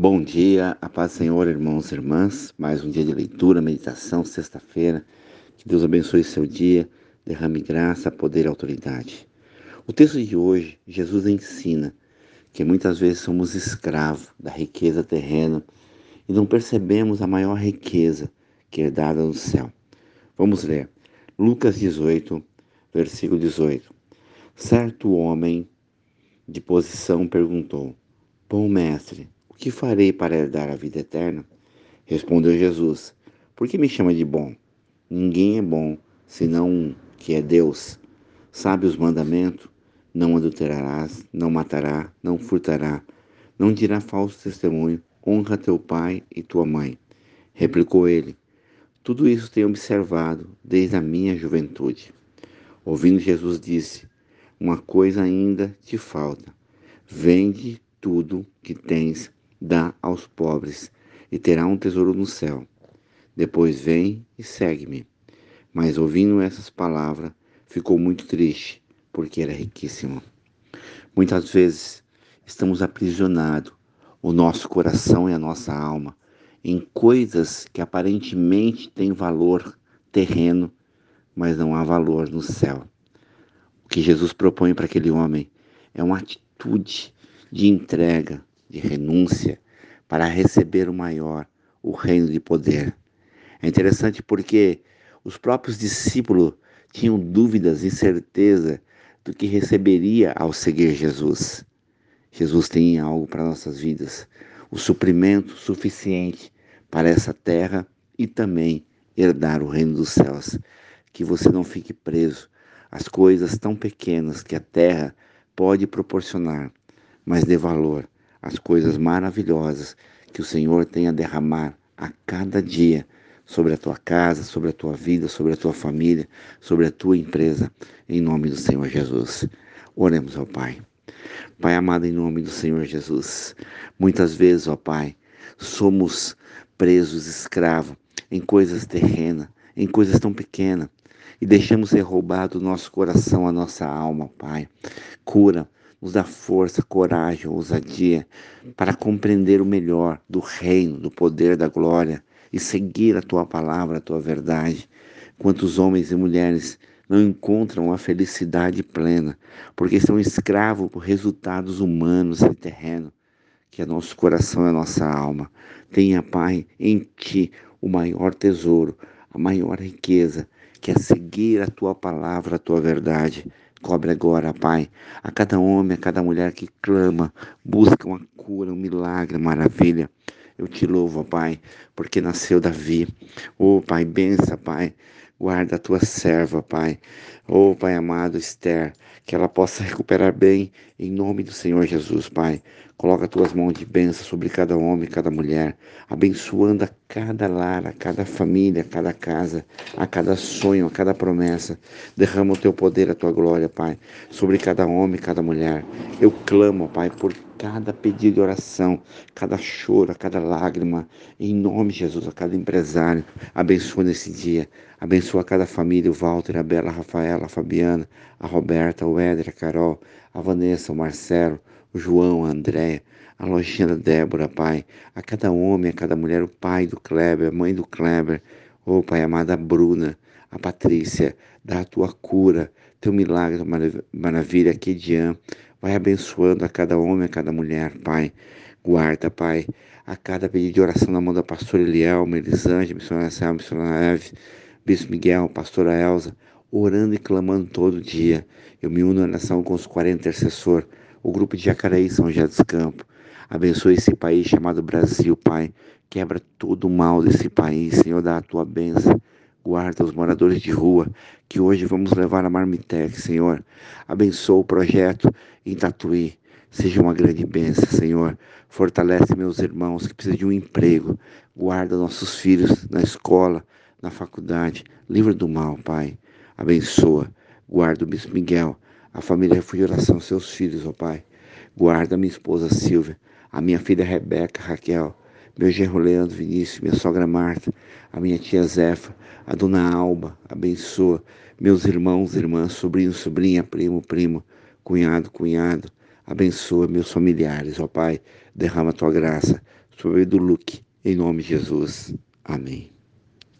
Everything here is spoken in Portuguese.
Bom dia, a paz do Senhor, irmãos e irmãs. Mais um dia de leitura, meditação, sexta-feira. Que Deus abençoe seu dia, derrame graça, poder e autoridade. O texto de hoje, Jesus ensina que muitas vezes somos escravos da riqueza terrena e não percebemos a maior riqueza que é dada no céu. Vamos ler. Lucas 18, versículo 18. Certo homem de posição perguntou: Bom mestre, que farei para herdar a vida eterna? Respondeu Jesus: Por que me chama de bom? Ninguém é bom senão um, que é Deus. Sabe os mandamentos? Não adulterarás, não matará, não furtará, não dirá falso testemunho, honra teu pai e tua mãe. Replicou ele: Tudo isso tenho observado desde a minha juventude. Ouvindo Jesus disse: Uma coisa ainda te falta. Vende tudo que tens dá aos pobres, e terá um tesouro no céu. Depois vem e segue-me. Mas ouvindo essas palavras, ficou muito triste, porque era riquíssimo. Muitas vezes estamos aprisionados, o nosso coração e a nossa alma, em coisas que aparentemente têm valor terreno, mas não há valor no céu. O que Jesus propõe para aquele homem é uma atitude de entrega, de renúncia para receber o maior, o reino de poder. É interessante porque os próprios discípulos tinham dúvidas e certeza do que receberia ao seguir Jesus. Jesus tem algo para nossas vidas, o suprimento suficiente para essa terra e também herdar o reino dos céus. Que você não fique preso às coisas tão pequenas que a terra pode proporcionar, mas dê valor as coisas maravilhosas que o Senhor tem a derramar a cada dia sobre a tua casa, sobre a tua vida, sobre a tua família, sobre a tua empresa, em nome do Senhor Jesus. Oremos ao Pai. Pai amado, em nome do Senhor Jesus, muitas vezes, ó Pai, somos presos, escravos em coisas terrenas, em coisas tão pequenas, e deixamos ser roubado o nosso coração, a nossa alma, Pai. Cura, nos dá força, coragem, ousadia para compreender o melhor do reino, do poder, da glória e seguir a tua palavra, a tua verdade. Quantos homens e mulheres não encontram a felicidade plena porque estão escravos por resultados humanos e terrenos. Que é nosso coração e a nossa alma tenha, Pai, em Ti o maior tesouro, a maior riqueza, que é seguir a Tua palavra, a Tua verdade Cobre agora, Pai, a cada homem, a cada mulher que clama, busca uma cura, um milagre, uma maravilha. Eu te louvo, Pai, porque nasceu Davi. Oh, Pai, bença, Pai. Guarda a tua serva, Pai. Oh, Pai amado, Esther, que ela possa recuperar bem, em nome do Senhor Jesus, Pai. Coloca tuas mãos de bênção sobre cada homem, cada mulher, abençoando a cada lar, a cada família, a cada casa, a cada sonho, a cada promessa. Derrama o teu poder, a tua glória, Pai, sobre cada homem, cada mulher. Eu clamo, Pai, por cada pedido de oração, cada choro, cada lágrima, em nome de Jesus, a cada empresário. Abençoa nesse dia. Abençoa cada família, o Walter, a Bela, a Rafaela, a Fabiana, a Roberta, o Éder, a Carol, a Vanessa, o Marcelo, o João, a Andréia, a Lojinha Débora, Pai, a cada homem, a cada mulher, o pai do Kleber, a mãe do Kleber, ô oh, Pai amada, a Bruna, a Patrícia, dá a tua cura, teu milagre, maravilha, aqui Dian, vai abençoando a cada homem, a cada mulher, Pai, guarda, Pai, a cada pedido de oração na mão da pastora Eliel, Melisângela, missionária Selma, missionária Eve, Bispo Miguel, pastora Elza, orando e clamando todo dia. Eu me uno à nação com os 40 intercessores o grupo de Jacareí, São José dos Campos. Abençoe esse país chamado Brasil, Pai. Quebra todo o mal desse país, Senhor, dá a tua bênção. Guarda os moradores de rua, que hoje vamos levar a Marmitec, Senhor. Abençoa o projeto em Tatuí. Seja uma grande bênção, Senhor. Fortalece meus irmãos que precisam de um emprego. Guarda nossos filhos na escola, na faculdade. Livra do mal, Pai. Abençoa. Guarda o Bispo Miguel a família Refúgio Oração, seus filhos, ó Pai. Guarda minha esposa Silvia, a minha filha Rebeca, Raquel, meu genro Leandro Vinícius, minha sogra Marta, a minha tia Zefa, a dona Alba, abençoa, meus irmãos, irmãs, sobrinho, sobrinha, primo, primo, cunhado, cunhado, Abençoa meus familiares, ó Pai. Derrama tua graça sobre o do Luke, em nome de Jesus. Amém.